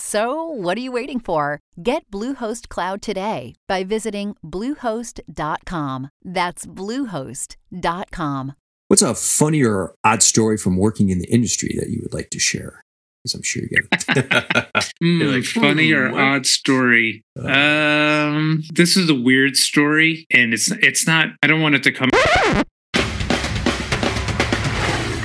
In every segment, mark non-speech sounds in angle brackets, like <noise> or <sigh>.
So, what are you waiting for? Get Bluehost Cloud today by visiting Bluehost.com. That's Bluehost.com. What's a funny or odd story from working in the industry that you would like to share? Because I'm sure you get it. <laughs> Mm, like, funny or "Hmm, what?" odd story. Uh. Um, this is a weird story, and it's it's not. I don't want it to come.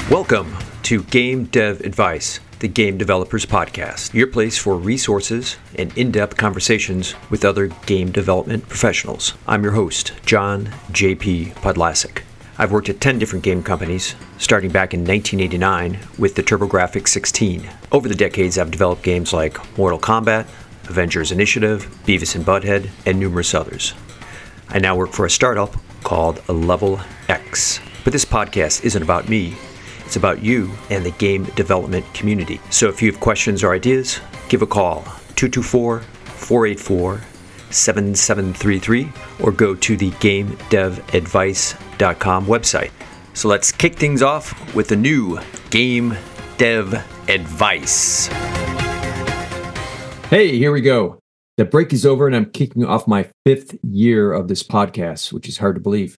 Welcome to Game Dev Advice, the Game Developers Podcast, your place for resources and in depth conversations with other game development professionals. I'm your host, John J.P. Podlasek. I've worked at 10 different game companies, starting back in 1989 with the TurboGrafx 16. Over the decades, I've developed games like Mortal Kombat, Avengers Initiative, Beavis and Butthead, and numerous others. I now work for a startup called Level Ex. But this podcast isn't about me, it's about you and the game development community. So if you have questions or ideas, give a call 224 484 7733 or go to the GameDevAdvice.com website. So let's kick things off with the new Game Dev Advice. Hey, here we go. The break is over, and I'm kicking off my fifth year of this podcast, which is hard to believe.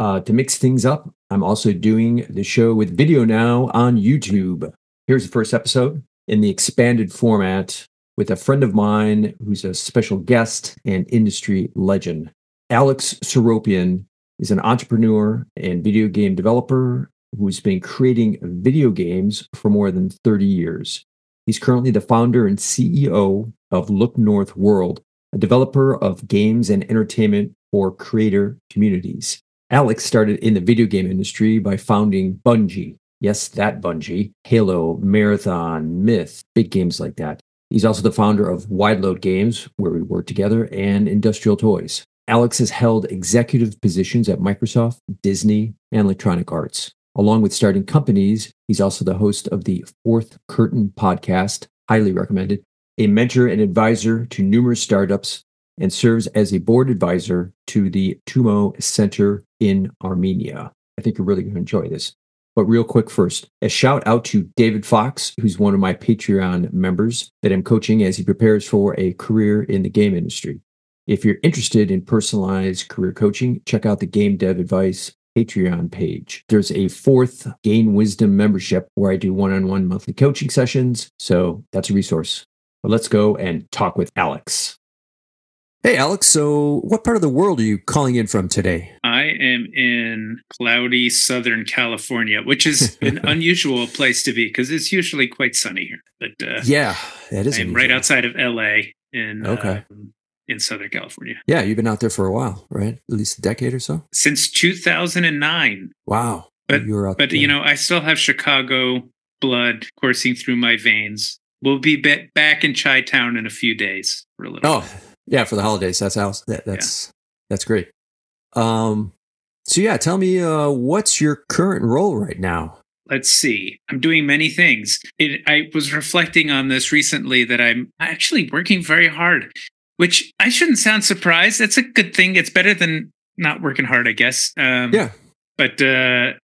Uh, to mix things up, I'm also doing the show with video now on YouTube. Here's the first episode in the expanded format with a friend of mine who's a special guest and industry legend. Alex Seropian is an entrepreneur and video game developer who's been creating video games for more than 30 years. He's currently the founder and CEO of Look North World, a developer of games and entertainment for creator communities. Alex started in the video game industry by founding Bungie. Yes, that Bungie, Halo, Marathon, Myth, big games like that. He's also the founder of Wide Load Games, where we work together, and Industrial Toys. Alex has held executive positions at Microsoft, Disney, and Electronic Arts. Along with starting companies, he's also the host of the Fourth Curtain podcast, highly recommended, a mentor and advisor to numerous startups, and serves as a board advisor to the Tumo Center in Armenia. I think you're really going to enjoy this. But real quick first, a shout out to David Fox, who's one of my Patreon members that I'm coaching as he prepares for a career in the game industry. If you're interested in personalized career coaching, check out the Game Dev Advice Patreon page. There's a fourth Gain Wisdom membership where I do one on one monthly coaching sessions. So that's a resource. But let's go and talk with Alex. Hey, Alex. So, what part of the world are you calling in from today? I am in cloudy Southern California, which is an <laughs> unusual place to be because it's usually quite sunny here. But uh, Yeah, that is I'm right outside of LA in Okay. um, in Southern California Yeah, you've been out there for a while, right? At least a decade or so. since 2009. Wow. But- you were out But there. you know, I still have Chicago blood coursing through my veins. We'll be back in Chi Town in a few days for a little. Oh, yeah, for the holidays. That's how that, that's that's great. Um, so yeah, tell me, uh, what's your current role right now? let's see i'm doing many things it, i was reflecting on this recently that i'm actually working very hard which i shouldn't sound surprised that's a good thing it's better than not working hard i guess um, Yeah. but uh,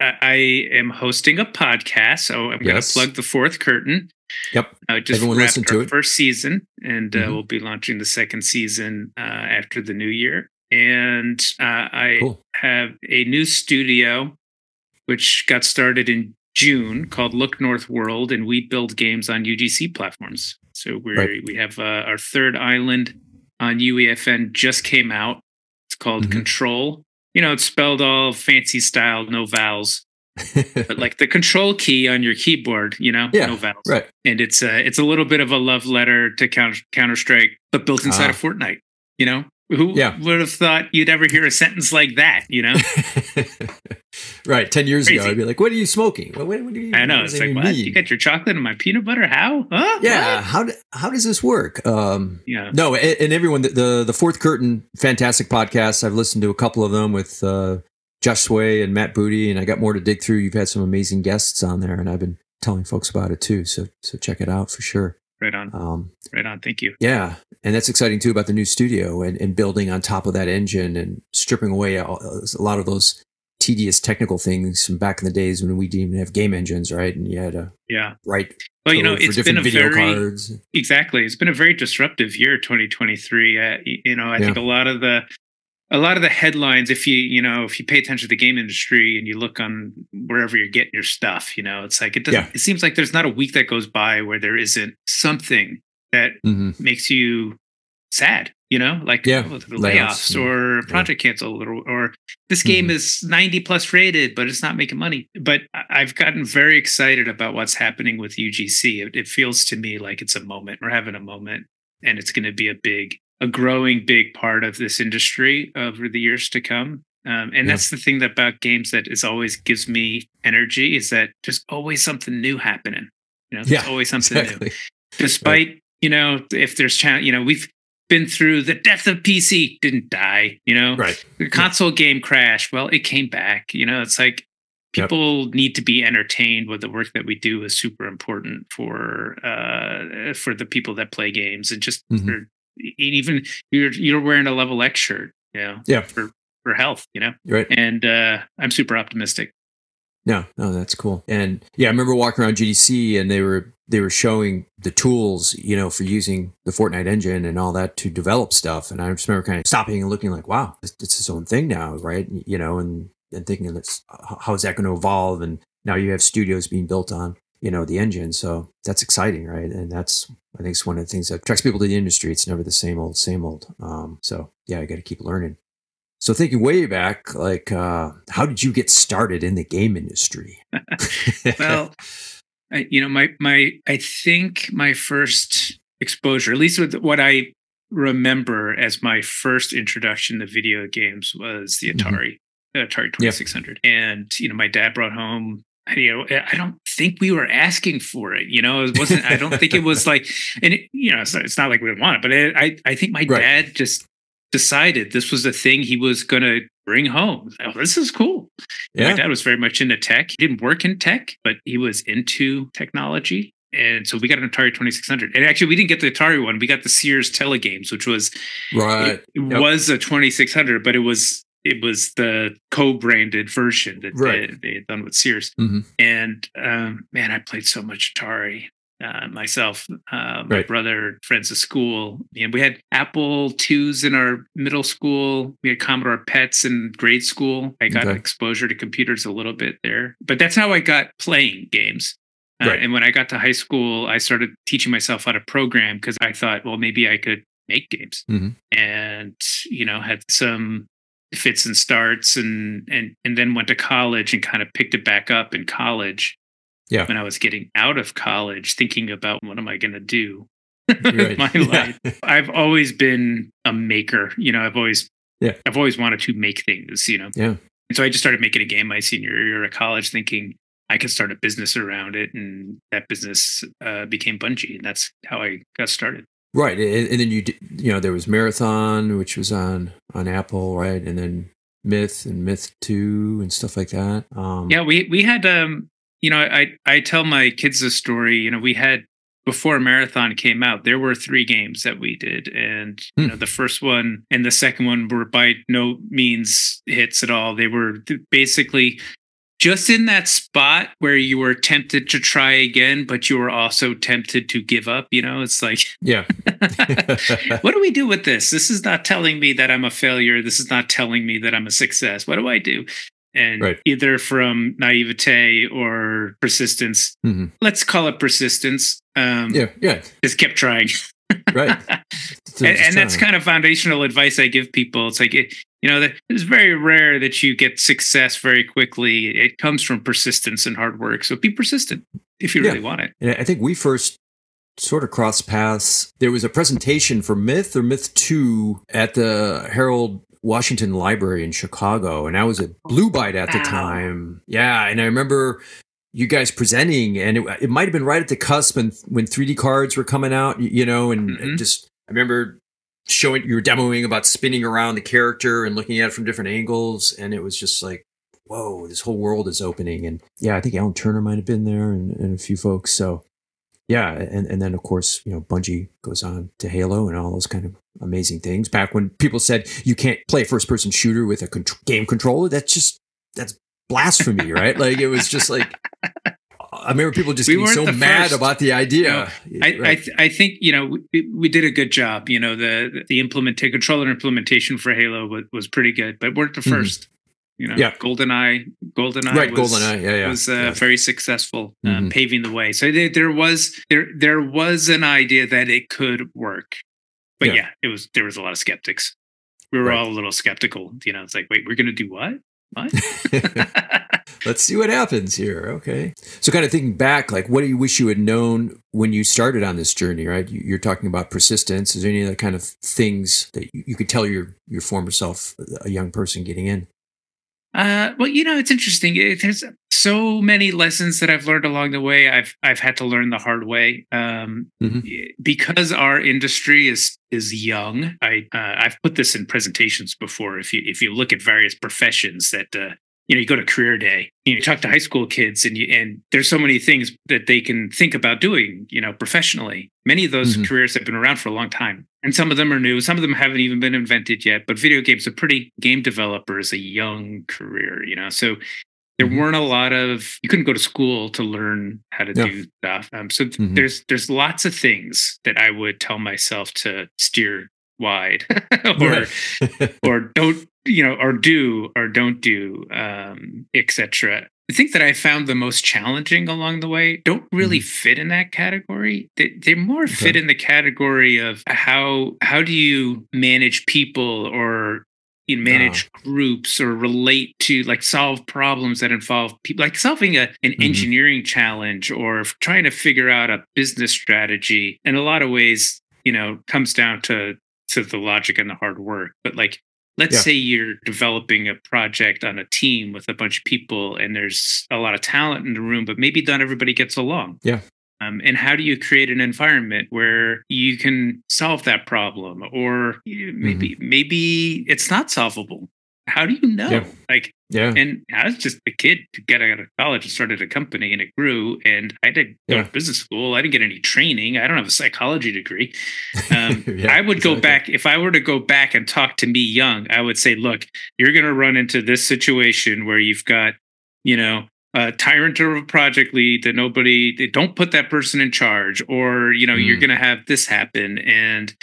I, I am hosting a podcast so i'm going to plug the fourth curtain Yep. Just Everyone listen to it. first season, and uh, Mhm. we'll be launching the second season uh, after the new year. And uh, I Cool. have a new studio, which got started in June, called Look North World, and we build games on UGC platforms. So we Right. we have uh, our third island on UEFN just came out. It's called Mhm. Control. You know, it's spelled all fancy style, no vowels. But <laughs> like the control key on your keyboard, you know, Yeah, no vowels. right. And it's a it's a little bit of a love letter to Counter Counter Strike, but built inside Ah. of Fortnite. You know, who Yeah. would have thought you'd ever hear a sentence like that? You know, <laughs> right. 10 years ago, I'd be like, what are you smoking? What, what, what do you, I know. It's like, what? mean? You got your chocolate and my peanut butter? How? Huh? yeah. What? How, do, how does this work? Um, Yeah. No, and, and everyone, the, the the Fourth Curtain, fantastic podcast. I've listened to a couple of them with uh, Josh Sway and Matt Booty, and I got more to dig through. You've had some amazing guests on there, and I've been telling folks about it too. So so check it out for sure. Right on. Um, Right on. Thank you. yeah, and that's exciting too about the new studio and, and building on top of that engine and stripping away a, a lot of those tedious technical things from back in the days when we didn't even have game engines, right? And you had to Yeah. right. Well, you know, it's been a video very cards. exactly. It's been a very disruptive year, 2023. Uh, you know, I think a lot of the a lot of the headlines, if you you know, if you pay attention to the game industry and you look on wherever you're getting your stuff, you know, it's like it doesn't. Yeah. It seems like there's not a week that goes by where there isn't something that Mhm. makes you sad. You know, like Yeah, oh, layoffs layoffs or a project canceled or, or this game Mhm. is 90 plus rated, but it's not making money. But I've gotten very excited about what's happening with UGC. It, it feels to me like it's a moment. We're having a moment, and it's going to be a big, a growing big part of this industry over the years to come. Um, and Yeah. that's the thing that about games that is always gives me energy is that there's always something new happening. You know, there's Yeah, always something new Exactly. despite you know if there's challenge you know we've been through the death of pc didn't die you know Right. the console game crash. well it came back you know it's like Yep. people need to be entertained with the work that we do is super important for uh for the people that play games and just Mhm. for even you're you're wearing a level ex shirt you know Yeah. for for health you know Right. and uh i'm super optimistic No, no, that's cool. And yeah, I remember walking around GDC and they were they were showing the tools, you know, for using the Fortnite engine and all that to develop stuff. And I just remember kind of stopping and looking like, wow, this, it's its own thing now, right? You know, and and thinking, let's how is that going to evolve? And now you have studios being built on, you know, the engine. So that's exciting, right? And that's I think it's one of the things that attracts people to the industry. It's never the same old, same old. Um, so yeah, I got to keep learning. So thinking way back, like, uh, how did you get started in the game industry? <laughs> well I, you know my my i think my first exposure at least with what i remember as my first introduction to video games was the atari the atari 2600 and you know my dad brought home you know i don't think we were asking for it you know it wasn't i don't think it was <laughs> like and it, you know it's not, it's not like we didn't want it but it, i i think my Right. dad just decided this was the thing he was going to bring home oh this is cool my dad was very much into tech. He didn't work in tech, but he was into technology. And so we got an Atari 2600. And actually, we didn't get the Atari one. We got the Sears Telegames, which was right. it, it Yep. was a 2600, but it was it was the co-branded version that Right. they, they had done with Sears. Mhm. And um, man, I played so much Atari uh, myself. Uh, my Right. brother, friends of school, and we had Apple twos in our middle school. We had Commodore Pets in grade school. I got Okay. exposure to computers a little bit there, but that's how I got playing games. Uh, Right. And when I got to high school, I started teaching myself how to program because I thought, well, maybe I could make games. Mhm. And you know, had some fits and starts, and and and then went to college and kind of picked it back up in college. Yeah. When I was getting out of college, thinking about what am I going to do <laughs> Right. my Yeah. life. I've always been a maker. You know, I've always Yeah. I've always wanted to make things. You know, Yeah. and so I just started making a game my senior year of college, thinking I could start a business around it, and that business uh, became Bungie, and that's how I got started. Right, and, and then you did, you know there was Marathon, which was on on Apple, right, and then Myth and Myth Two and stuff like that. Um, Yeah, we we had um, you know, I I tell my kids this story. You know, we had before Marathon came out, there were three games that we did, and you Hmm. know, the first one and the second one were by no means hits at all. They were basically just in that spot where you were tempted to try again, but you were also tempted to give up. You know, it's like, <laughs> yeah, <laughs> what do we do with this? This is not telling me that I'm a failure. This is not telling me that I'm a success. What do I do? And Right. either from naivete or persistence, Mhm. let's call it persistence. Um, yeah, yeah. Just kept trying. <laughs> right. <laughs> So and, and that's kind of foundational advice I give people. It's like, it, you know, it's very rare that you get success very quickly. It comes from persistence and hard work. So be persistent if you yeah. really want it. And I think we first sort of crossed paths. There was a presentation for Myth or Myth 2 at the Harold Washington Library in Chicago, and I was at Blue Byte at the time. Yeah, and I remember you guys presenting, and it, it might have been right at the cusp when when 3D cards were coming out, you know, and, mm-hmm. and just I remember showing you were demoing about spinning around the character and looking at it from different angles, and it was just like, whoa, this whole world is opening. And yeah, I think Alan Turner might have been there and, and a few folks. So yeah, and, and then of course, you know, Bungie goes on to Halo and all those kind of amazing things. Back when people said you can't play a first person shooter with a con- game controller, that's just that's blasphemy, right? like it was just like I remember people just we getting so mad first. about the idea. You know, I, right. I, th- I, think you know we, we, did a good job. You know the the implement controller implementation for Halo was, was pretty good, but we're the 1st mm-hmm. You know, yeah. GoldenEye, GoldenEye, right? Was, GoldenEye, yeah, yeah, was uh, yeah. very successful, uh, mm-hmm. paving the way. So there, there, was there there was an idea that it could work, but yeah. yeah, it was there was a lot of skeptics. We were right. all a little skeptical. You know, it's like, wait, we're going to do what? <laughs> Let's see what happens here. Okay. So, kind of thinking back, like, what do you wish you had known when you started on this journey? Right? You're talking about persistence. Is there any other kind of things that you could tell your your former self, a young person getting in? Uh, well, you know, it's interesting. It, there's so many lessons that I've learned along the way. I've I've had to learn the hard way um, mm-hmm. because our industry is is young. I uh, I've put this in presentations before. If you if you look at various professions that uh, you know, you go to career day, you, know, you talk to high school kids and you, and there's so many things that they can think about doing, you know, professionally. Many of those mm-hmm. careers have been around for a long time and some of them are new. Some of them haven't even been invented yet, but video games are pretty game developer is a young career, you know? So there mm-hmm. weren't a lot of, you couldn't go to school to learn how to yeah. do stuff. Um, so mm-hmm. there's, there's lots of things that I would tell myself to steer wide <laughs> or or don't you know or do or don't do um etc the things that i found the most challenging along the way don't really mm-hmm. fit in that category they, they more okay. fit in the category of how how do you manage people or you know, manage uh, groups or relate to like solve problems that involve people like solving a, an mm-hmm. engineering challenge or trying to figure out a business strategy in a lot of ways you know comes down to to the logic and the hard work. But like, let's yeah. say you're developing a project on a team with a bunch of people and there's a lot of talent in the room, but maybe not everybody gets along. Yeah. Um, and how do you create an environment where you can solve that problem or maybe mm-hmm. maybe it's not solvable how do you know? Yeah. Like, yeah. And I was just a kid to get out of college and started a company and it grew. And I did go yeah. to business school. I didn't get any training. I don't have a psychology degree. Um, <laughs> yeah, I would exactly. go back, if I were to go back and talk to me young, I would say, look, you're going to run into this situation where you've got, you know, a tyrant or a project lead that nobody, they don't put that person in charge, or, you know, mm. you're going to have this happen. And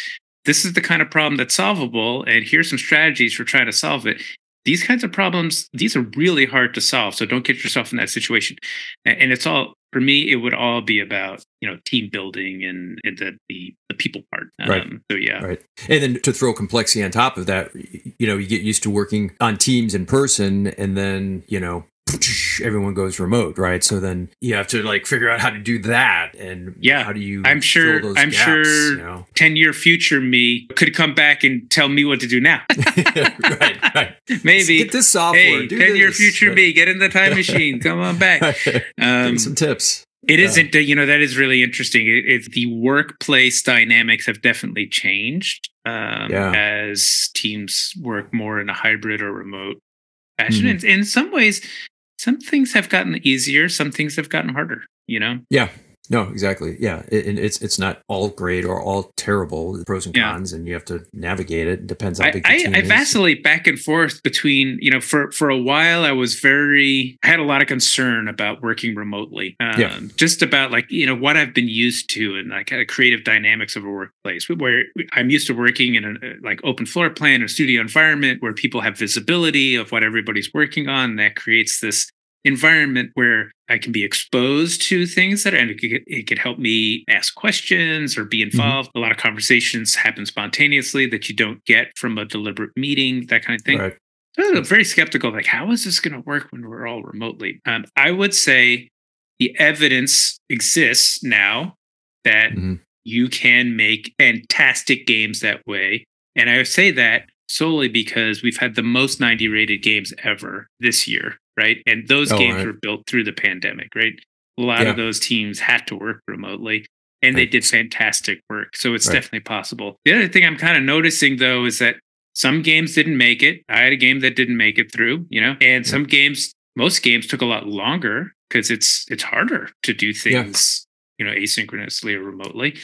this is the kind of problem that's solvable and here's some strategies for trying to solve it. These kinds of problems these are really hard to solve so don't get yourself in that situation. And it's all for me it would all be about you know team building and, and the, the, the people part right. um, so yeah. Right. And then to throw complexity on top of that you know you get used to working on teams in person and then you know <laughs> everyone goes remote, right? So then you have to like figure out how to do that, and yeah, how do you? I'm sure. I'm gaps, sure. You know? <laughs> Ten year future me could come back and tell me what to do now. <laughs> right, right. Maybe get this software. Hey, ten year future right. me, get in the time machine. Come on back. Um, some tips. It not you know, that is really interesting. It, it, the workplace dynamics have definitely changed um, yeah. as teams work more in a hybrid or remote fashion. Mm-hmm. In, in some ways, some things have gotten easier, some things have gotten harder, you know? Yeah. No, exactly. Yeah, it, it's it's not all great or all terrible. The pros and cons, yeah. and you have to navigate it. it depends on. big I, the team I, I vacillate back and forth between you know for for a while I was very I had a lot of concern about working remotely. Um, yeah. Just about like you know what I've been used to and like kind of creative dynamics of a workplace where I'm used to working in a like open floor plan or studio environment where people have visibility of what everybody's working on. That creates this environment where I can be exposed to things that and it could, it could help me ask questions or be involved. Mm-hmm. A lot of conversations happen spontaneously that you don't get from a deliberate meeting, that kind of thing. Right. So I'm very skeptical, like, how is this going to work when we're all remotely? Um, I would say the evidence exists now that mm-hmm. you can make fantastic games that way. And I say that solely because we've had the most 90 rated games ever this year, right? And those oh, games right. were built through the pandemic, right? A lot yeah. of those teams had to work remotely and right. they did fantastic work. So it's right. definitely possible. The other thing I'm kind of noticing though is that some games didn't make it. I had a game that didn't make it through, you know, and yeah. some games, most games took a lot longer because it's it's harder to do things, yeah. you know, asynchronously or remotely.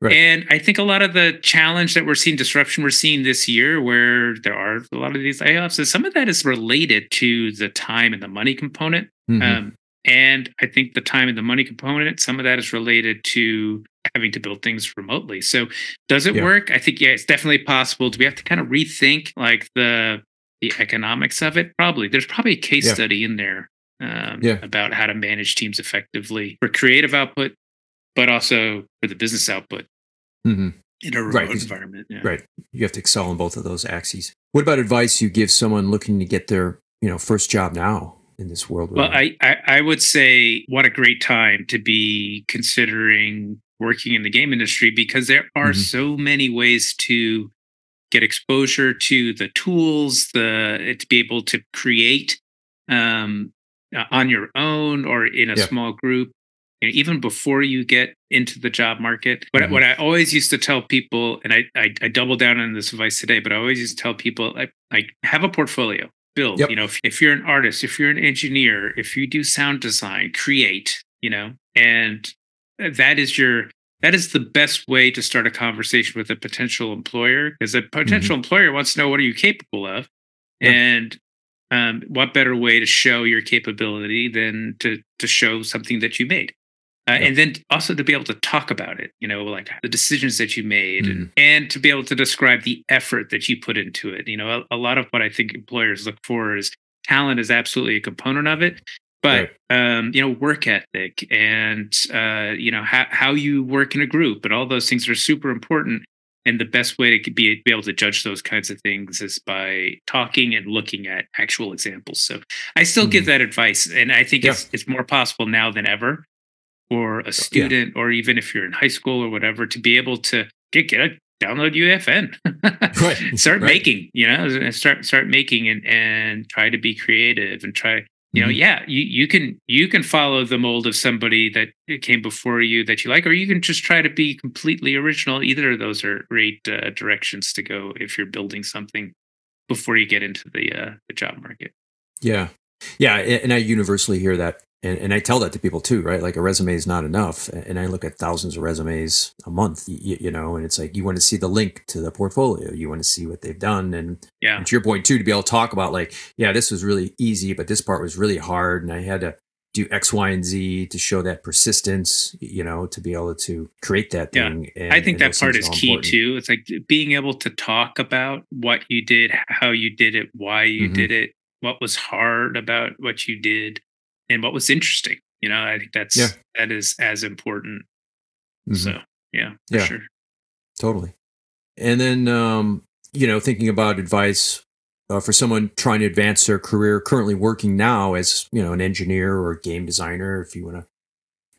Right. And I think a lot of the challenge that we're seeing, disruption we're seeing this year, where there are a lot of these layoffs, is some of that is related to the time and the money component. Mm-hmm. Um, and I think the time and the money component, some of that is related to having to build things remotely. So does it yeah. work? I think yeah, it's definitely possible. Do we have to kind of rethink like the the economics of it? Probably. There's probably a case yeah. study in there um, yeah. about how to manage teams effectively for creative output but also for the business output mm-hmm. in a remote right. environment. Yeah. Right. You have to excel on both of those axes. What about advice you give someone looking to get their, you know, first job now in this world? Well, I, I, I would say what a great time to be considering working in the game industry because there are mm-hmm. so many ways to get exposure to the tools, the to be able to create um, uh, on your own or in a yeah. small group you know, even before you get into the job market. But mm-hmm. what I always used to tell people, and I, I, I double down on this advice today, but I always used to tell people like, like have a portfolio, build. Yep. You know, if, if you're an artist, if you're an engineer, if you do sound design, create. You know, and that is your that is the best way to start a conversation with a potential employer because a potential mm-hmm. employer wants to know what are you capable of and um, what better way to show your capability than to to show something that you made uh, and then also to be able to talk about it, you know, like the decisions that you made mm-hmm. and, and to be able to describe the effort that you put into it. You know, a, a, lot of what I think employers look for is talent is absolutely a component of it, but, right. um, you know, work ethic and, uh, you know, how, how you work in a group and all those things are super important. And the best way to be, be able to judge those kinds of things is by talking and looking at actual examples. So I still mm-hmm. give that advice. And I think yeah. it's, it's more possible now than ever or a student, yeah. or even if you're in high school or whatever, to be able to get get a download UEFN, <laughs> right. start right. making, you know, start start making and and try to be creative and try, you know, mm-hmm. yeah, you you can you can follow the mold of somebody that came before you that you like, or you can just try to be completely original. Either of those are great uh, directions to go if you're building something before you get into the uh, the job market. Yeah, yeah, and I universally hear that and, and I tell that to people too, right? Like a resume is not enough. And I look at thousands of resumes a month, you, you, know, and it's like you want to see the link to the portfolio. You want to see what they've done. And, yeah. and to your point too, to be able to talk about like, yeah, this was really easy, but this part was really hard. And I had to do X, Y, and Z to show that persistence, you know, to be able to create that thing. Yeah. And, I think that part is key important. too. It's like being able to talk about what you did, how you did it, why you mm-hmm. did it, what was hard about what you did and what was interesting. You know, I think that's yeah. that is as important. Mm-hmm. So yeah, yeah, sure. Totally. And then um, you know, thinking about advice uh, for someone trying to advance their career, currently working now as you know an engineer or a game designer, if you want to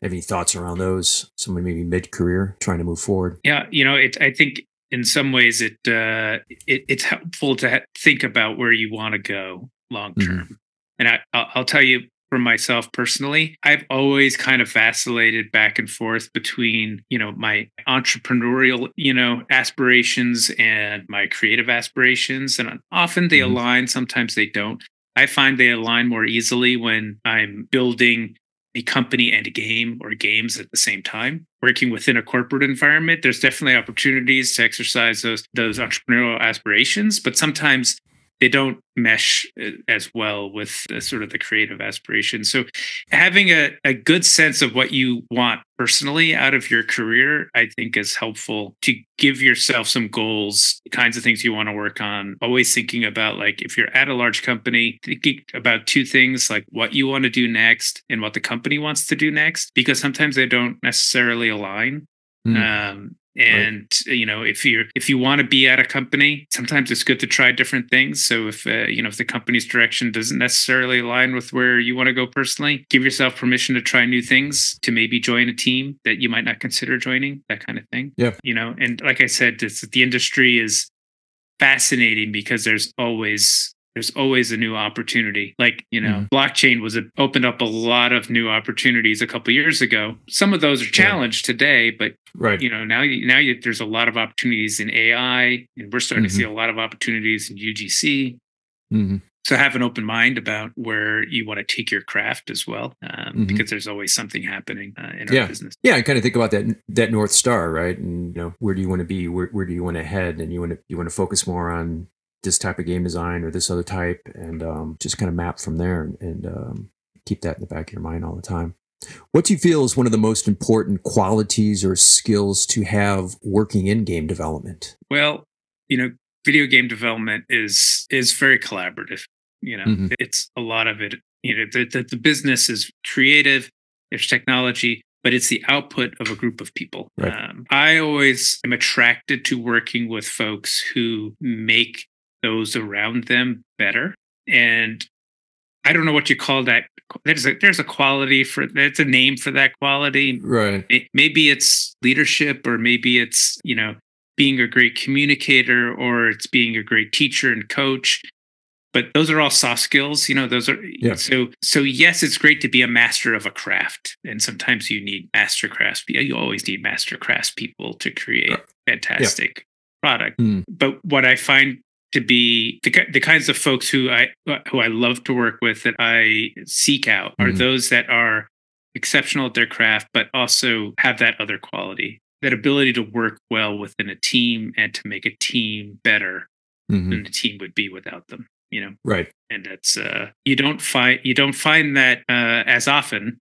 have any thoughts around those, someone maybe mid career trying to move forward. Yeah, you know, it. I think in some ways it, uh, it it's helpful to think about where you want to go long term. Mm-hmm. And I, I'll tell you, for myself personally, I've always kind of vacillated back and forth between, you know, my entrepreneurial, you know, aspirations and my creative aspirations. And often they mm-hmm. align, sometimes they don't. I find they align more easily when I'm building a company and a game or games at the same time. Working within a corporate environment, there's definitely opportunities to exercise those those entrepreneurial aspirations, but sometimes they don't mesh uh, as well with the, sort of the creative aspiration. So having a, a good sense of what you want personally out of your career, I think is helpful to give yourself some goals, kinds of things you want to work on. Always thinking about like if you're at a large company, thinking about two things like what you want to do next and what the company wants to do next, because sometimes they don't necessarily align. Mm. Um, and right. you know if you're if you want to be at a company sometimes it's good to try different things. So if uh, you know if the company's direction doesn't necessarily align with where you want to go personally give yourself permission to try new things to maybe join a team that you might not consider joining that kind of thing. Yeah. You know and like i said it's the industry is fascinating because there's always there's always a new opportunity. Like, you know, mm-hmm. blockchain was a, opened up a lot of new opportunities a couple years ago. Some of those are challenged yeah. today, but right. you know, now now you, there's a lot of opportunities in AI, and we're starting mm-hmm. to see mm-hmm. a lot of opportunities in UGC. Mm-hmm. So have an open mind about where you want to take your craft as well, um, mm-hmm. because there's always something happening uh, in yeah. our business. Yeah, I kind of think about that that north star, right? And you know, where do you want to be? Where, where do you want to head? And you want to you want to focus more on this type of game design or this other type, and um, just kind of map from there and, and um, keep that in the back of your mind all the time. What do you feel is one of the most important qualities or skills to have working in game development? Well, you know, video game development is is very collaborative. You know, mm-hmm. it's a lot of it. You know, the, the, the business is creative. There's technology, but it's the output of a group of people. Right. Um, I always am attracted to working with folks who make those around them better. And I don't know what you call that. There's a there's a quality for that's a name for that quality. Right. Maybe it's leadership, or maybe it's you know being a great communicator, or it's being a great teacher and coach. But those are all soft skills. You know, those are yeah. so so. Yes, it's great to be a master of a craft, and sometimes you need master crafts. You always need master crafts people to create fantastic yeah. product. Mm. But what I find to be the, the kinds of folks who I who I love to work with that I seek out are mm-hmm. those that are exceptional at their craft, but also have that other quality, that ability to work well within a team and to make a team better mm-hmm. than the team would be without them. You know, right? And that's uh, you don't find you don't find that uh, as often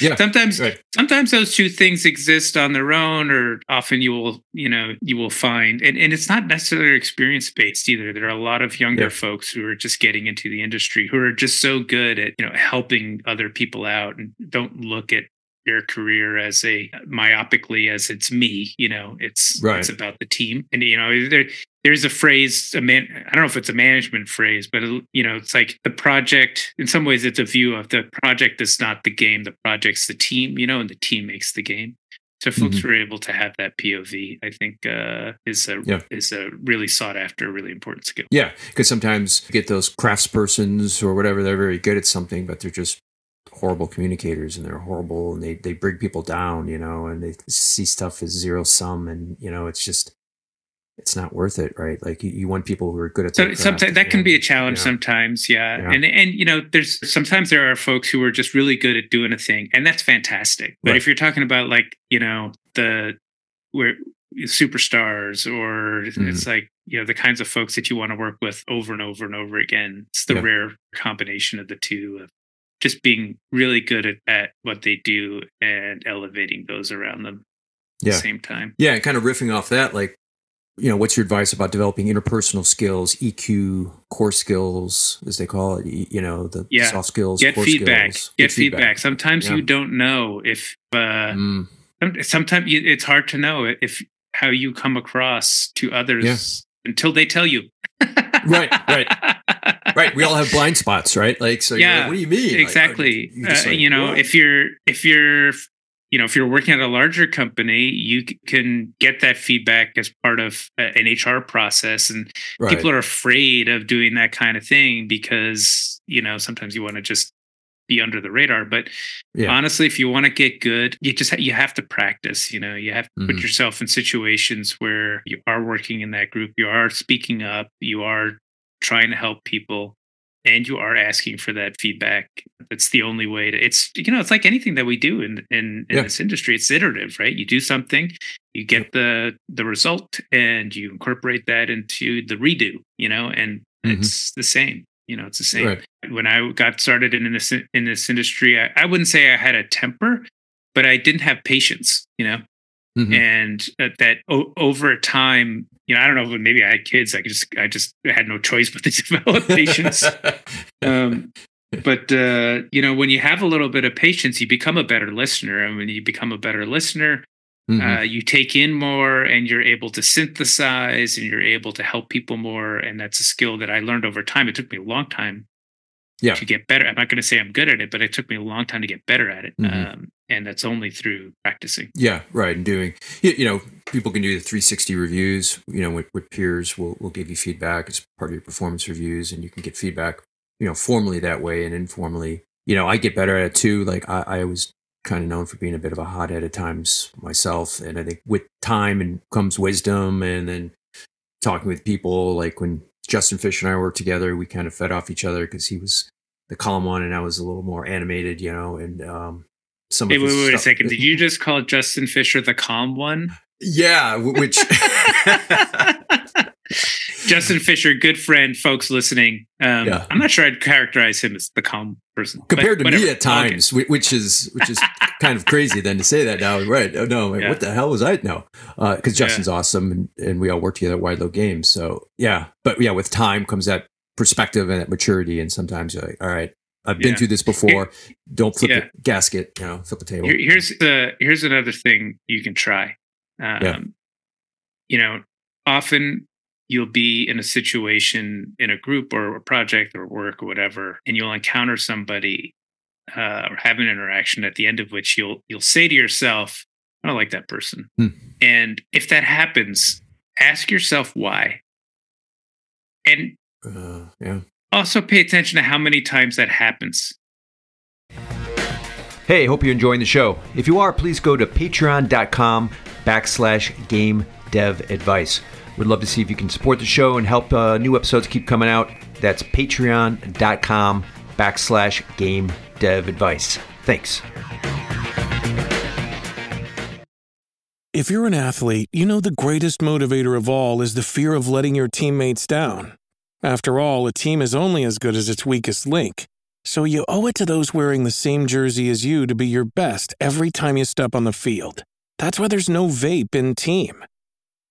yeah, sometimes right. sometimes those two things exist on their own or often you will you know you will find and, and it's not necessarily experience based either there are a lot of younger yeah. folks who are just getting into the industry who are just so good at you know helping other people out and don't look at their career as a myopically as it's me you know it's right. it's about the team and you know there there's a phrase a man i don't know if it's a management phrase but you know it's like the project in some ways it's a view of the project is not the game the project's the team you know and the team makes the game so folks mm-hmm. who are able to have that POV, I think, uh, is a yeah. is a really sought after, really important skill. Yeah, because sometimes you get those craftspersons or whatever, they're very good at something, but they're just horrible communicators and they're horrible and they they bring people down, you know, and they see stuff as zero sum, and you know, it's just it's not worth it, right? Like you, you want people who are good at so sometimes that can be a challenge. Sometimes, yeah. yeah. and and you know, there's sometimes there are folks who are just really good at doing a thing, and that's fantastic. But right. if you're talking about like you know the where superstars or mm. it's like you know the kinds of folks that you want to work with over and over and over again it's the yeah. rare combination of the two of just being really good at, at what they do and elevating those around them yeah. the same time. Yeah, and kind of riffing off that, like you know, what's your advice about developing interpersonal skills, EQ, core skills, as they call it? You know, the yeah. soft skills. Get feedback. Skills. Get, Get feedback. feedback. Sometimes yeah. you don't know if. Uh, mm. Sometimes it's hard to know if how you come across to others yeah. until they tell you. right. Right. <laughs> right. We all have blind spots, right? Like, so yeah. Like, what do you mean? Exactly. Like, uh, like, you know, what? if you're if you're you know, if you're working at a larger company, you can get that feedback as part of an HR process. And right. people are afraid of doing that kind of thing because, you know, sometimes you want to just be under the radar. But yeah. honestly, if you want to get good, you just ha- you have to practice. You know, you have to mm-hmm. put yourself in situations where you are working in that group, you are speaking up, you are trying to help people and you are asking for that feedback that's the only way to it's you know it's like anything that we do in in, in yeah. this industry it's iterative right you do something you get the the result and you incorporate that into the redo you know and mm-hmm. it's the same. You know, it's the same. Right. When I got started in this in this industry, I, I wouldn't say I had a temper, but I didn't have patience. You know, Mm-hmm. and that, that o- over time you know i don't know maybe i had kids. I just i just had no choice but to <laughs> develop patience. <laughs> Um, but uh, you know when you have a little bit of patience you become a better listener. And when you become a better listener mm-hmm. uh, you take in more and you're able to synthesize and you're able to help people more. And that's a skill that i learned over time. It took me a long time yeah. to get better i'm not going to say i'm good at it but it took me a long time to get better at it mm-hmm. um, and that's only through practicing yeah right and doing you know people can do the 360 reviews you know with, with peers will will give you feedback as part of your performance reviews and you can get feedback you know formally that way and informally you know i get better at it too like i, I was kind of known for being a bit of a hothead at times myself and i think with time and comes wisdom and then talking with people like when justin fish and i worked together we kind of fed off each other because he was the calm one and i was a little more animated you know and um some wait, wait, wait a second. Did you <laughs> just call Justin Fisher the calm one? Yeah, which <laughs> <laughs> Justin Fisher, good friend, folks listening. Um, yeah. I'm not sure I'd characterize him as the calm person compared to whatever. me at times, okay. which is which is kind of crazy. Then to say that now, right? Oh no, yeah. what the hell was I? No, because uh, Justin's yeah. awesome, and, and we all work together at Wide Load Games. So yeah, but yeah, with time comes that perspective and that maturity, and sometimes you're like, all right, I've been yeah. through this before. Don't flip yeah. the gasket, you know, flip the table. Here, here's the here's another thing you can try. Um, yeah. You know, often you'll be in a situation in a group or a project or work or whatever, and you'll encounter somebody uh, or have an interaction at the end of which you'll you'll say to yourself, "I don't like that person." Hmm. And if that happens, ask yourself why. And uh, yeah also, pay attention to how many times that happens. Hey, hope you're enjoying the show. If you are, please go to patreon.com backslash game dev advice. We'd love to see if you can support the show and help uh, new episodes keep coming out. That's patreon.com backslash game dev advice. Thanks. If you're an athlete, you know the greatest motivator of all is the fear of letting your teammates down. After all, a team is only as good as its weakest link. So you owe it to those wearing the same jersey as you to be your best every time you step on the field. That's why there's no vape in team.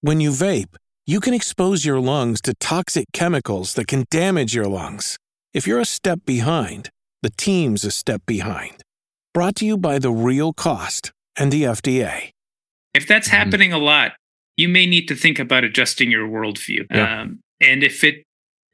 When you vape, you can expose your lungs to toxic chemicals that can damage your lungs. If you're a step behind, the team's a step behind. Brought to you by The Real Cost and the FDA. If that's mm-hmm. happening a lot, you may need to think about adjusting your worldview. Yeah. Um, and if it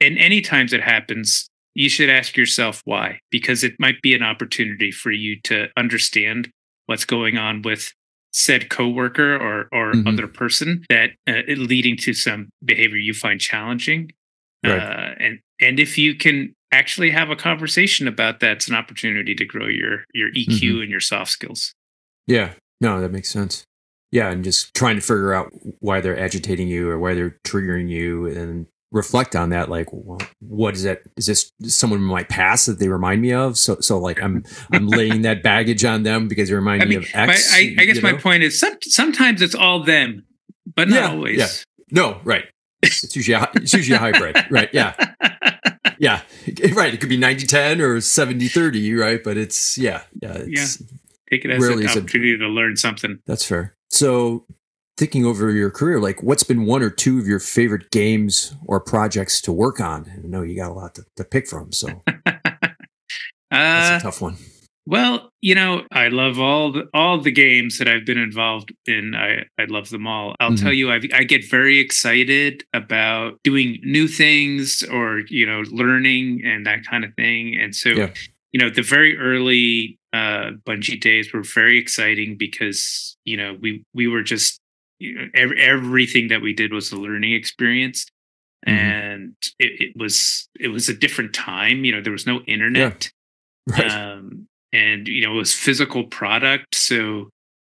and any times it happens, you should ask yourself why, because it might be an opportunity for you to understand what's going on with said coworker or or mm-hmm. other person that uh, leading to some behavior you find challenging. Right. Uh, and and if you can actually have a conversation about that, it's an opportunity to grow your your EQ mm-hmm. and your soft skills. Yeah, no, that makes sense. Yeah, and just trying to figure out why they're agitating you or why they're triggering you, and reflect on that like well, what is that? Is this someone in my past that they remind me of? So so like i'm i'm laying that baggage on them because they remind I mean, me of x my, I, I, guess my know? point is some, sometimes it's all them but not yeah, always. yeah. No right. It's usually a, it's usually a hybrid right yeah. <laughs> Yeah <laughs> right it could be 90 10 or 70 30 right but it's yeah yeah it's yeah take it as an opportunity a, to learn something. That's fair. So thinking over your career, like what's been one or two of your favorite games or projects to work on? I know you got a lot to, to pick from, so <laughs> that's a uh, tough one. Well, you know, I love all the all the games that I've been involved in. I I love them all. I'll mm-hmm. tell you, I I get very excited about doing new things or you know learning and that kind of thing. And so, yeah. you know, the very early uh, Bungie days were very exciting because you know we we were just you know, every, everything that we did was a learning experience mm-hmm. and it, it, was it was a different time you know there was no internet yeah. <laughs> right. um, and you know it was physical product so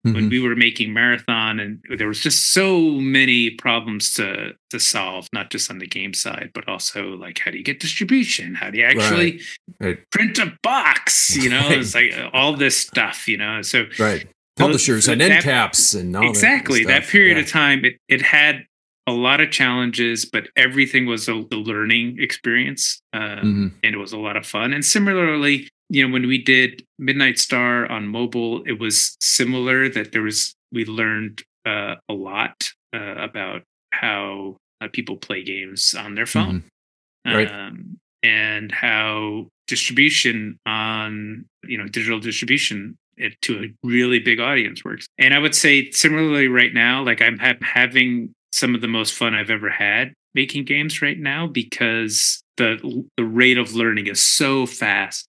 mm-hmm. when we were making marathon and there was just so many problems to to solve not just on the game side but also like how do you get distribution how do you actually right. Right. print a box you know <laughs> it's like all this stuff you know so right publishers and end caps and all exactly that, that period yeah. of time it, it had a lot of challenges, but everything was a, a learning experience, um, Mm-hmm. and it was a lot of fun. And similarly, you know, when we did Midnight Star on mobile, it was similar. That there was we learned uh, a lot uh, about how uh, people play games on their phone, Mm-hmm. Right. um, and how distribution on you know digital distribution it, to a really big audience works. And I would say similarly right now, like I'm ha- having some of the most fun I've ever had making games right now because the the rate of learning is so fast.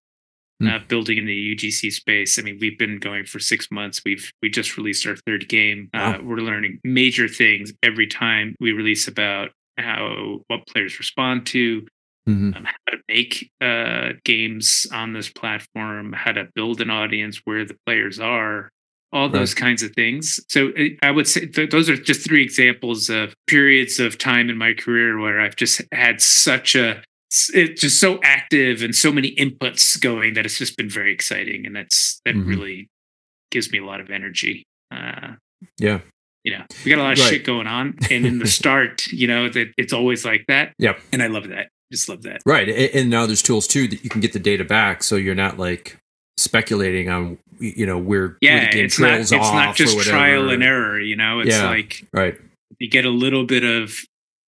Hmm. Uh, building in the UGC space. I mean, we've been going for six months. We've we just released our third game. Uh, we're learning major things every time we release about how what players respond to, Mhm. um, how to make uh, games on this platform, how to build an audience where the players are, all those kinds of things. So I would say th- those are just three examples of periods of time in my career where I've just had such a it's just so active and so many inputs going that it's just been very exciting and that's that Mhm. really gives me a lot of energy uh Yeah. you know we got a lot of Right. shit going on and in the <laughs> start you know that it's always like that Yep. and i love that just love that Right. And now there's tools too that you can get the data back, so you're not like speculating on you know where, where yeah the game it's not trails it's off not just trial and error you know it's Yeah. like Right. you get a little bit of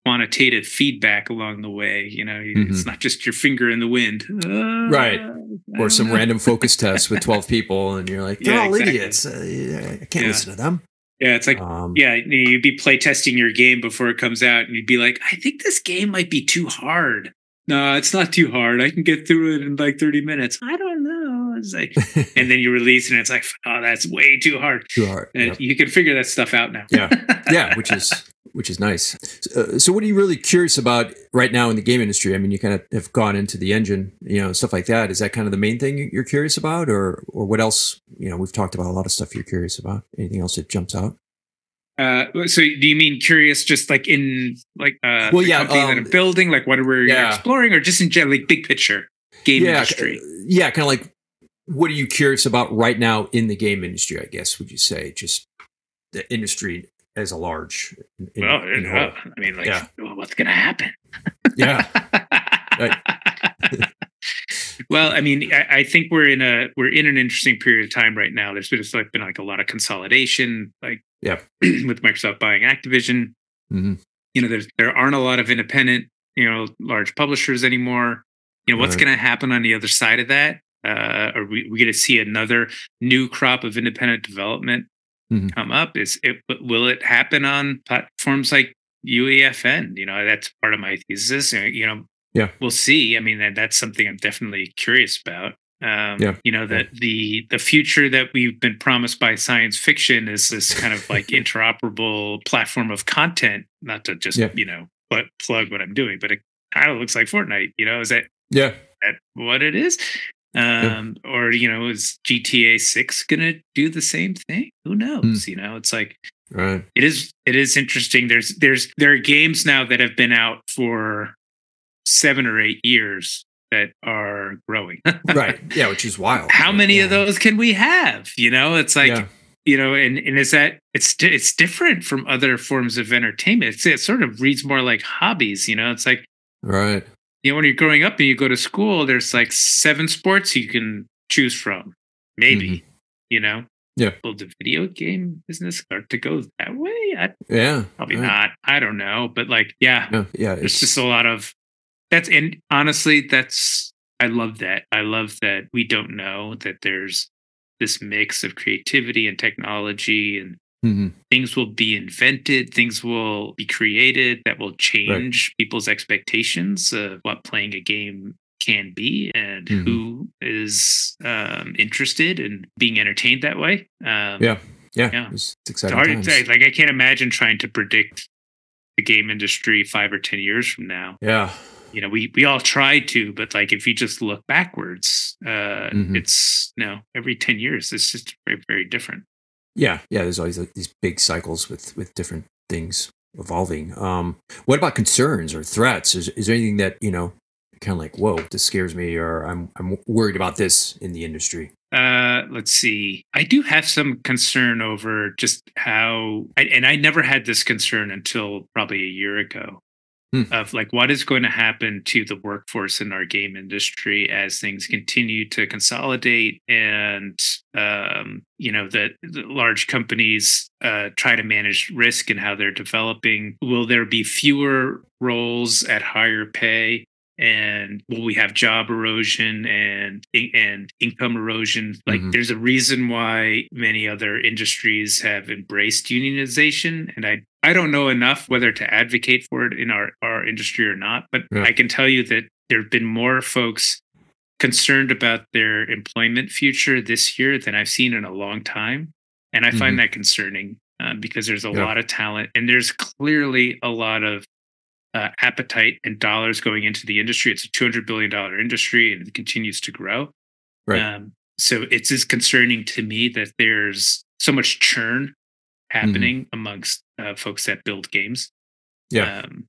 quantitative feedback along the way you know Mm-hmm. it's not just your finger in the wind Uh, Right. Or some know. random focus test with <laughs> 12 people, and you're like, they're Yeah, all exactly. idiots. Uh, I can't Yeah. listen to them. Yeah it's like Um, Yeah, you'd be playtesting your game before it comes out, and you'd be like, "I think this game might be too hard." No, it's not too hard. I can get through it in like thirty minutes. I don't know. It's like, <laughs> and then you release, and it's like, "Oh, that's way too hard." Too hard. And Yep. you can figure that stuff out now. Yeah. yeah, which is <laughs> which is nice. Uh, so, what are you really curious about right now in the game industry? I mean, you kind of have gone into the engine, you know, stuff like that. Is that kind of the main thing you're curious about, or or what else? You know, we've talked about a lot of stuff you're curious about. Anything else that jumps out? Uh, so, do you mean curious, just like in like uh, Well, yeah, company that um, I'm building, like what we're yeah. exploring, or just in general, like big picture game yeah, industry? uh, yeah, kind of like what are you curious about right now in the game industry? I guess would you say just the industry as a large? In, well, in uh. I mean, like, Yeah. <laughs> well, what's going to happen? yeah, <laughs> well, I mean, I, I think we're in a we're in an interesting period of time right now. There's been just like been like a lot of consolidation, like Yeah. <clears throat> with Microsoft buying Activision. Mhm. You know, there's there aren't a lot of independent, you know, large publishers anymore. You know, what's Right. going to happen on the other side of that? Uh, are we we going to see another new crop of independent development Mhm. come up? Is it will it happen on platforms like UEFN? You know, that's part of my thesis. uh, You know, Yeah. we'll see. I mean, that, that's something I'm definitely curious about. Um, Yeah. You know, that the the future that we've been promised by science fiction is this kind of <laughs> like interoperable platform of content. Not to just Yeah. you know, but plug what I'm doing, but it kind of looks like Fortnite. You know, is that yeah, that what it is? Um, or you know, is GTA Six gonna do the same thing? Who knows? You know, it's like right. it is it is interesting there's there's there are games now that have been out for seven or eight years that are growing <laughs> right. Yeah, which is wild. how many of those can we have you know it's like Yeah. you know and and is that it's it's different from other forms of entertainment it's, it sort of reads more like hobbies you know it's like Right. You know when you're growing up and you go to school there's like seven sports you can choose from maybe you know Mm-hmm. Yeah. will the video game business start to go that way I, Yeah. probably right. not i don't know but like yeah No, yeah. there's It's just a lot of that's and honestly that's i love that i love that we don't know that there's this mix of creativity and technology and mhm. things will be invented things will be created that will change people's expectations of what playing a game can be and Mhm. who is um, interested in being entertained that way um, Yeah. yeah. yeah. It's, it's it's exciting. hard say. Like I can't imagine trying to predict the game industry five or ten years from now. Yeah. You know, we we all try to, but like if you just look backwards, uh, Mhm. it's you know every ten years it's just very very different. Yeah, yeah. There's always these big cycles with with different things evolving. Um, what about concerns or threats? Is is there anything that you know kind of like, whoa, this scares me, or I'm I'm worried about this in the industry? Uh, let's see. I do have some concern over just how, and I never had this concern until probably a year ago. Hmm. Of like what is going to happen to the workforce in our game industry as things continue to consolidate and um, you know that the large companies uh, try to manage risk and how they're developing. Will there be fewer roles at higher pay? And will we have job erosion and and income erosion like Mhm. there's a reason why many other industries have embraced unionization and i i don't know enough whether to advocate for it in our our industry or not but Yeah. i can tell you that there have been more folks concerned about their employment future this year than i've seen in a long time and i find Mhm. that concerning uh, because there's a Yeah. lot of talent and there's clearly a lot of uh, appetite and dollars going into the industry. It's a two hundred billion dollar industry, and it continues to grow. Right. Um, so it's just concerning to me that there's so much churn happening amongst uh, folks that build games. Yeah. Um,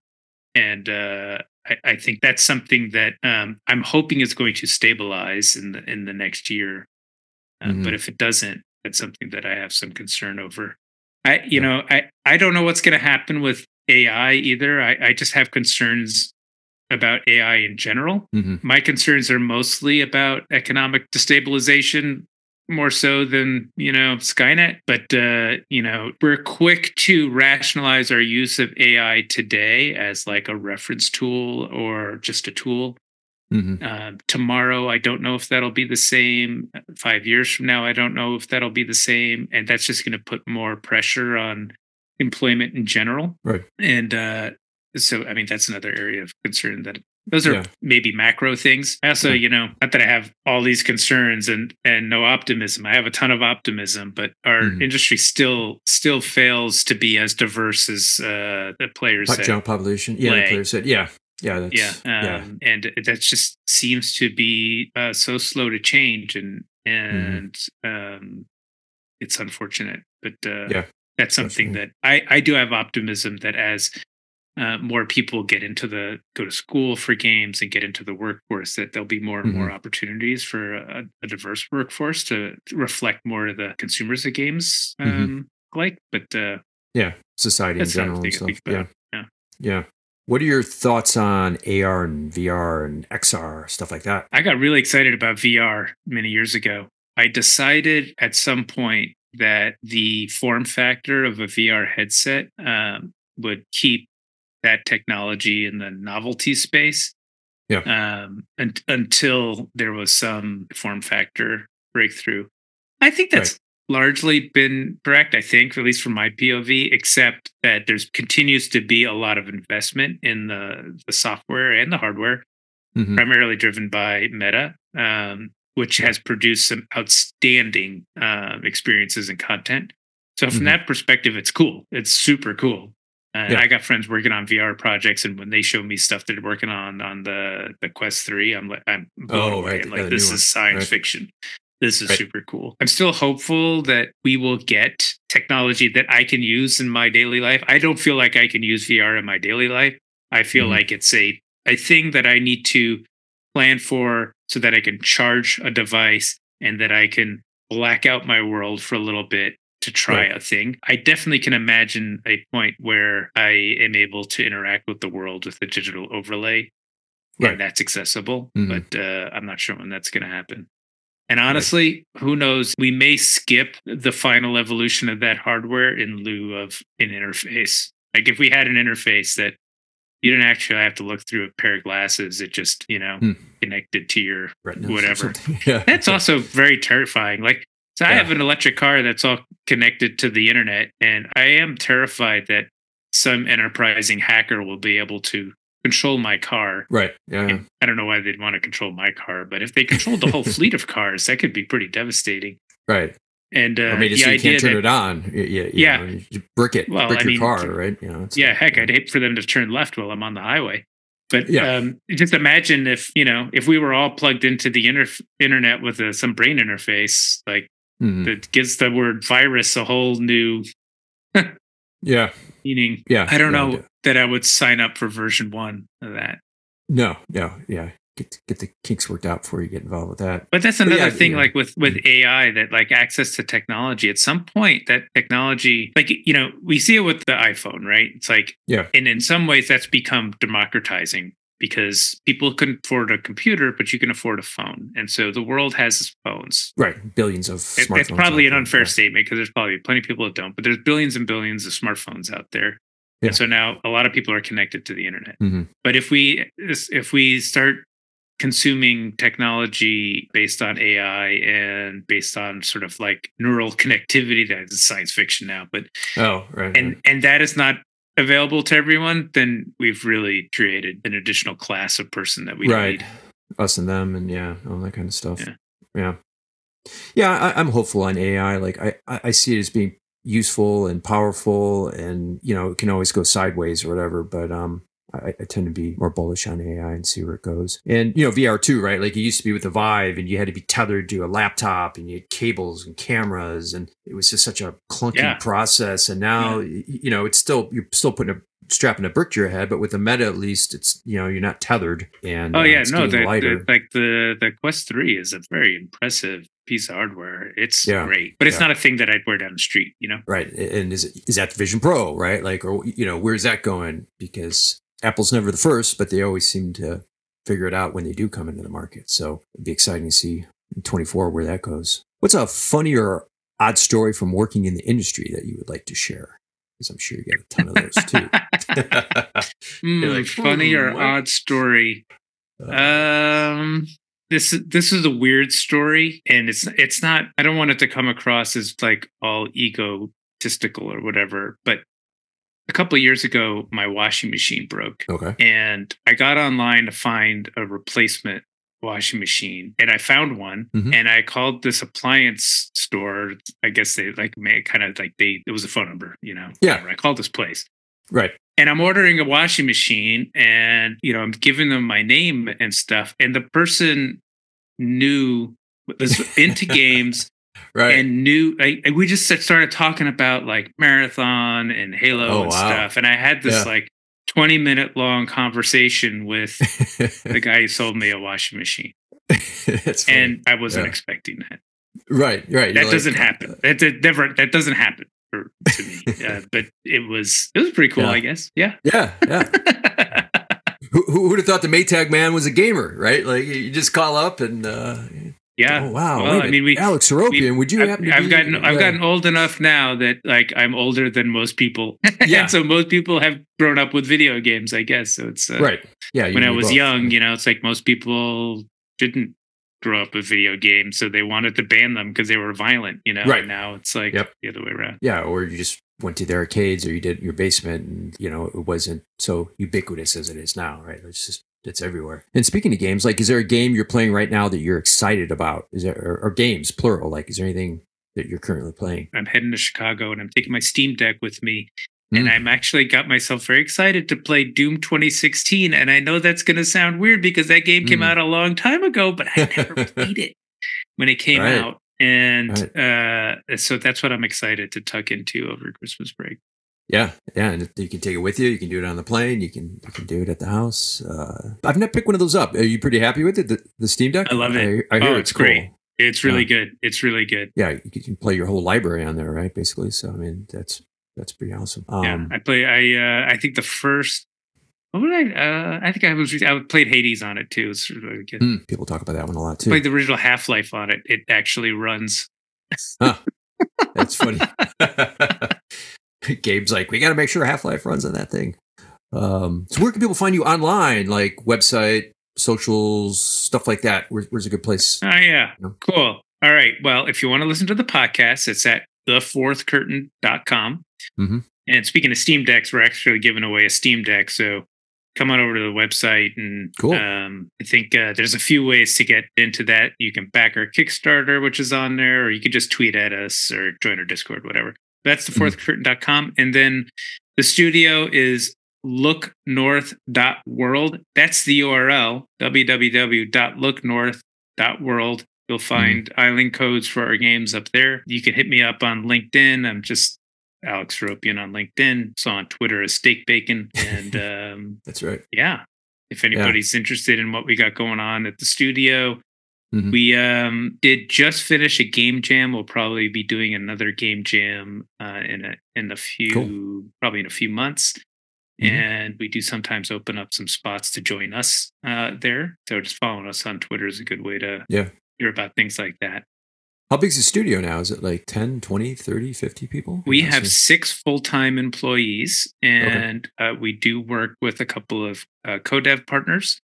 and uh, I, I think that's something that um, I'm hoping is going to stabilize in the in the next year. Uh, Mhm. But if it doesn't, that's something that I have some concern over. I, you Yeah. know, I I don't know what's going to happen with AI either. I, I just have concerns about AI in general. hmm My concerns are mostly about economic destabilization more so than you know skynet but uh you know we're quick to rationalize our use of ai today as like a reference tool or just a tool. Hmm um, tomorrow i don't know if that'll be the same. Five years from now i don't know if that'll be the same. And that's just going to put more pressure on employment in general Right. and uh so i mean that's another area of concern that those are Yeah. maybe macro things i also Yeah. you know not that i have all these concerns and and no optimism i have a ton of optimism but our Mhm. industry still still fails to be as diverse as uh the players that jump population. Yeah, the play. player said, yeah, yeah, that's, yeah, yeah, um, and that just seems to be uh, so slow to change, and Mm-hmm. and um, it's unfortunate, but uh, Yeah, that's something that I I do have optimism that as uh, more people get into the go to school for games and get into the workforce, that there'll be more and more Mm-hmm. opportunities for a, a diverse workforce to, reflect more of the consumers of games Mhm. um, like. But uh, yeah. Society in general and stuff. Yeah. Yeah. yeah. What are your thoughts on AR and VR and XR stuff like that? I got really excited about VR many years ago. I decided at some point that the form factor of a VR headset um, would keep that technology in the novelty space. Yeah. Um, un- until there was some form factor breakthrough. I think that's largely been correct. I think, at least from my POV, except that there's continues to be a lot of investment in the the software and the hardware Mhm. primarily driven by Meta, um, which has produced some outstanding uh, experiences and content. So from Mhm. that perspective, it's cool. It's super cool. Uh, Yeah. I got friends working on VR projects, and when they show me stuff they're working on on the the Quest Three, I'm like, I'm Oh, away. right. I'm Yeah, like, this is science Right. fiction. This is Right. super cool. I'm still hopeful that we will get technology that I can use in my daily life. I don't feel like I can use VR in my daily life. I feel Mhm. like it's a a thing that I need to plan for so that I can charge a device and that I can black out my world for a little bit to try Right. a thing. I definitely can imagine a point where I am able to interact with the world with a digital overlay Right. and that's accessible, Mhm. but uh, I'm not sure when that's going to happen. And honestly, who knows? We may skip the final evolution of that hardware in lieu of an interface. Like if we had an interface that you didn't actually have to look through a pair of glasses, it just, you know, Hmm. connected to your Retinas whatever. <laughs> Yeah. That's also very terrifying. Like, so I have an electric car that's all connected to the internet, and I am terrified that some enterprising hacker will be able to control my car. right. Yeah. And I don't know why they'd want to control my car, but if they controlled the whole <laughs> fleet of cars, that could be pretty devastating. Right. And uh, or maybe the so you can't turn that, it on. Y- Yeah. you Yeah. know, you brick it. Well, brick I your mean, car, right? You know, yeah, like- heck, I'd hate for them to turn left while I'm on the highway. But Yeah. um, just imagine if you know if we were all plugged into the inter- internet with a, some brain interface, like Mhm. that gives the word virus a whole new <laughs> Yeah. meaning. Yeah. I don't yeah, know yeah. that I would sign up for version one of that. No. No. Yeah. Get get the kinks worked out before you get involved with that. But that's another yeah, thing, yeah. like with with AI, that like access to technology. At some point, that technology, like you know, we see it with the iPhone, right? It's like, Yeah. and in some ways, that's become democratizing because people couldn't afford a computer, but you can afford a phone, and so the world has phones. Right, billions of It- smartphones. It's probably an unfair Yeah. statement because there's probably plenty of people that don't, but there's billions and billions of smartphones out there. Yeah. And so now a lot of people are connected to the internet. Mhm. But if we if we start consuming technology based on AI and based on sort of like neural connectivity, that's science fiction now, but Oh, right. and and that is not available to everyone, then we've really created an additional class of person that we right. need. Us and them, and yeah, all that kind of stuff. Yeah. Yeah, yeah. I, I'm hopeful on AI. Like I I see it as being useful and powerful, and you know, it can always go sideways or whatever. But um, I, I tend to be more bullish on AI and see where it goes. And you know, VR too, right? Like it used to be with the Vive, and you had to be tethered to a laptop, and you had cables and cameras, and it was just such a clunky Yeah. process. And now, y you know, it's still you're still putting a strapping a brick to your head, but with the meta at least, it's you know you're not tethered. And Oh uh, yeah, it's no, the, lighter. the, like the the Quest Three is a very impressive piece of hardware. It's Yeah, great, but it's yeah. not a thing that I'd wear down the street. You know, right and is it is that the vision pro right like or you know where's that going because apple's never the first but they always seem to figure it out when they do come into the market so it'd be exciting to see in 24 where that goes what's a funny or odd story from working in the industry that you would like to share because i'm sure you got a ton of those too Hmm, <laughs> You're like, funny or "Hmm, what?" odd story. Uh, Um, this is this is a weird story, and it's it's not. I don't want it to come across as like all egotistical or whatever. But a couple of years ago, my washing machine broke, okay and I got online to find a replacement washing machine, and I found one, Mhm. and I called this appliance store. I guess they like made kind of like they it was a phone number, you know. Yeah. whatever. I called this place right and I'm ordering a washing machine and you know I'm giving them my name and stuff and the person knew was <laughs> into games right and knew I, we just started talking about like marathon and Halo Oh, and wow. stuff and I had this Yeah. like 20 minute long conversation with <laughs> the guy who sold me a washing machine that's and I wasn't Yeah. expecting that right right that You're doesn't like, uh, happen that, that never that doesn't happen for, to me <laughs> uh, but it was it was pretty cool Yeah. I guess yeah yeah yeah <laughs> who, who would have thought the Maytag man was a gamer, right? Like you just call up and uh, yeah oh wow, Well, I mean, we- Alex Seropian, would you I've, happen to I've gotten I've gotten old enough now that like I'm older than most people. <laughs> Yeah. and so most people have grown up with video games, I guess. So it's uh, right. Yeah, when I was both. young, you know, it's like most people didn't grow up with video games, so they wanted to ban them because they were violent, you know. Right. And now it's like Yep. the other way around. Yeah, or you just went to the arcades, or you did your basement, and you know it wasn't so ubiquitous as it is now, right? It's just it's everywhere. And speaking of games, like, is there a game you're playing right now that you're excited about? Is there or, or games plural? Like, is there anything that you're currently playing? I'm heading to Chicago and I'm taking my Steam Deck with me. And Mm. I'm actually got myself very excited to play Doom 2016. And I know that's going to sound weird because that game came Mm. out a long time ago, but I <laughs> never played it when it came Right. out. And uh, so that's what I'm excited to tuck into over Christmas break. Yeah, yeah, and you can take it with you. You can do it on the plane. You can you can do it at the house. Uh, I've never picked one of those up. Are you pretty happy with it? The, the Steam Deck? I love it. I, I hear Oh, it's, it's great. cool. It's really Yeah. good. It's really good. Yeah, you can play your whole library on there, right? Basically. So I mean, that's that's pretty awesome. Um, yeah. I play, I, uh, I think the first, what would I, uh, I think I was, I played Hades on it too. It's really good. hmm, people talk about that one a lot too. Played the original Half Life on it. It actually runs. That's funny. <laughs> <laughs> Gabe's like, we got to make sure Half Life runs on that thing. Um, so where can people find you online? Like website, socials, stuff like that. Where, where's a good place? Oh yeah. No. Cool. All right. Well, if you want to listen to the podcast, it's at thefourthcurtain.com. Mhm. And speaking of Steam Decks, we're actually giving away a Steam Deck. So come on over to the website and Cool. um, I think uh, there's a few ways to get into that. You can back our Kickstarter, which is on there, or you can just tweet at us or join our Discord, whatever. That's Mm-hmm. thefourthcurtain.com. And then the studio is looknorth.world. That's the URL, www.looknorth.world. You'll Mm-hmm. find island codes for our games up there. You can hit me up on LinkedIn. I'm just Alex Seropian on LinkedIn. So on Twitter as Steak Bacon. And <laughs> um, That's right. yeah, if anybody's yeah. interested in what we got going on at the studio. Mm-hmm. We um, did just finish a game jam. We'll probably be doing another game jam uh, in a in a few cool. probably in a few months. Mm-hmm. And we do sometimes open up some spots to join us uh, there. So just following us on Twitter is a good way to yeah. hear about things like that. How big is the studio now? Is it like 10, 20, 30, 50 people? We have six full time employees, and okay. uh, we do work with a couple of uh, co dev partners.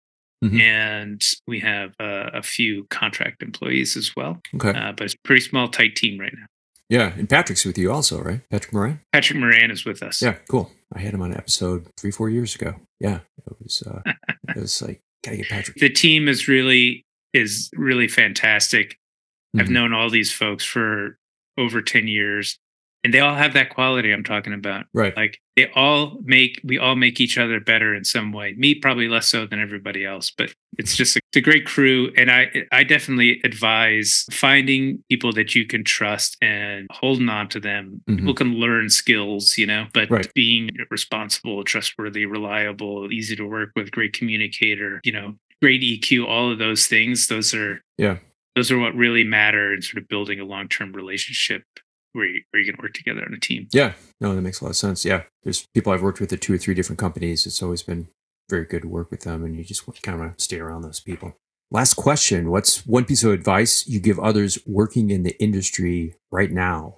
Mm-hmm. And we have uh, a few contract employees as well. Okay. Uh, but it's a pretty small, tight team right now. Yeah. And Patrick's with you also, right? Patrick Moran? Patrick Moran is with us. Yeah. Cool. I had him on an episode three, four years ago. Yeah. It was, uh, <laughs> it was like, gotta get Patrick. The team is really, is really fantastic. Mm-hmm. I've known all these folks for over 10 years and they all have that quality I'm talking about. Right. Like they all make we all make each other better in some way. Me probably less so than everybody else, but it's just a, it's a great crew and I I definitely advise finding people that you can trust and holding on to them. Mm-hmm. People can learn skills, you know, but right. being responsible, trustworthy, reliable, easy to work with, great communicator, you know, great EQ, all of those things, those are yeah those are what really matter in sort of building a long-term relationship where, you, where going to work together on a team. Yeah, no, that makes a lot of sense. Yeah, there's people I've worked with at two or three different companies. It's always been very good to work with them, and you just kind of stay around those people. Last question: What's one piece of advice you give others working in the industry right now?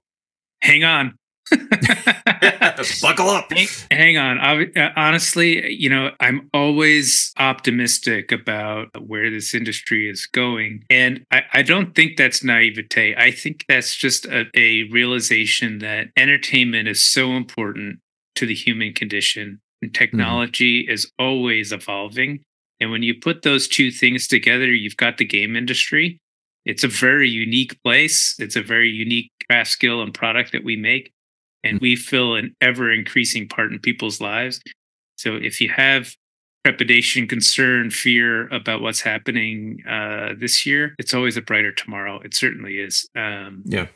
Hang on. <laughs> Buckle up. Hang on. Uh, honestly, you know, I'm always optimistic about where this industry is going. And I, I don't think that's naivete. I think that's just a, a realization that entertainment is so important to the human condition. And mm-hmm. technology mm-hmm. is always evolving. And when you put those two things together, you've got the game industry. It's a very unique place. It's a very unique craft skill and product that we make and we fill an ever increasing part in people's lives. So if you have trepidation, concern, fear about what's happening uh, this year, it's always a brighter tomorrow. It certainly is. Um, yeah.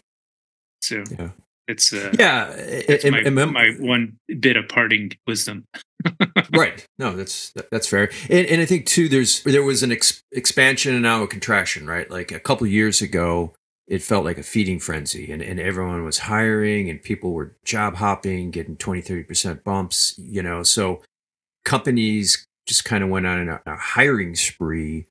So yeah. It's uh, yeah, it's my, my, one bit of parting wisdom. <laughs> right. No, that's that's fair. And, and I think too, there's there was an ex- expansion and now a contraction. Right. Like a couple years ago, it felt like a feeding frenzy and, and everyone was hiring and people were job hopping getting 20 30% bumps you know so companies just kind of went on a, a hiring spree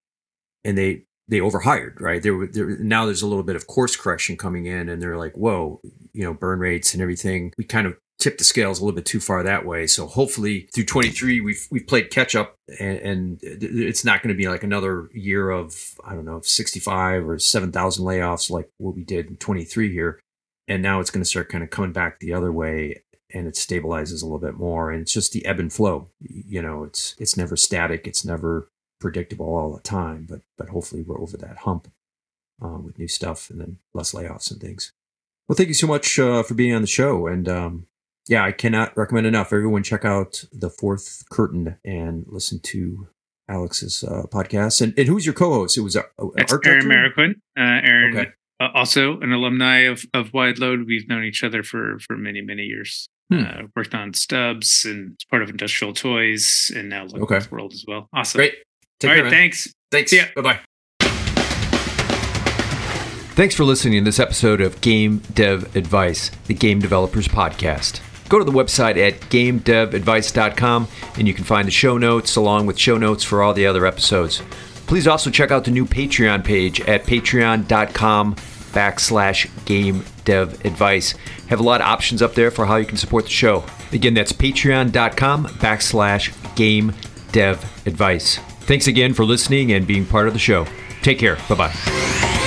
and they they overhired right? There, there now there's a little bit of course correction coming in and they're like whoa you know burn rates and everything. We kind of tipped the scales a little bit too far that way. So hopefully through 23, we've we've played catch up, and, and it's not going to be like another year of I don't know 65 or 7,000 layoffs like what we did in 23 here. And now it's going to start kind of coming back the other way, and it stabilizes a little bit more. And it's just the ebb and flow. You know, it's it's never static. It's never predictable all the time. But but hopefully we're over that hump uh, with new stuff and then less layoffs and things. Well, thank you so much uh, for being on the show, and um, yeah, I cannot recommend enough. Everyone check out the Fourth Curtain and listen to Alex's uh, podcast. And, and who's your co-host? It was uh, That's Art Aaron Marquand. Uh, Aaron, okay. uh, also an alumni of of Wideload. We've known each other for for many many years. Hmm. Uh, worked on Stubbs and it's part of Industrial Toys, and now Look okay. World as well. Awesome. Great. Take All care, right. Man. Thanks. Thanks. Yeah. Bye bye. Thanks for listening to this episode of Game Dev Advice, the Game Developers Podcast. Go to the website at gamedevadvice.com and you can find the show notes along with show notes for all the other episodes. Please also check out the new Patreon page at patreon.com backslash game dev advice. Have a lot of options up there for how you can support the show. Again, that's patreon.com backslash game dev advice. Thanks again for listening and being part of the show. Take care. Bye bye.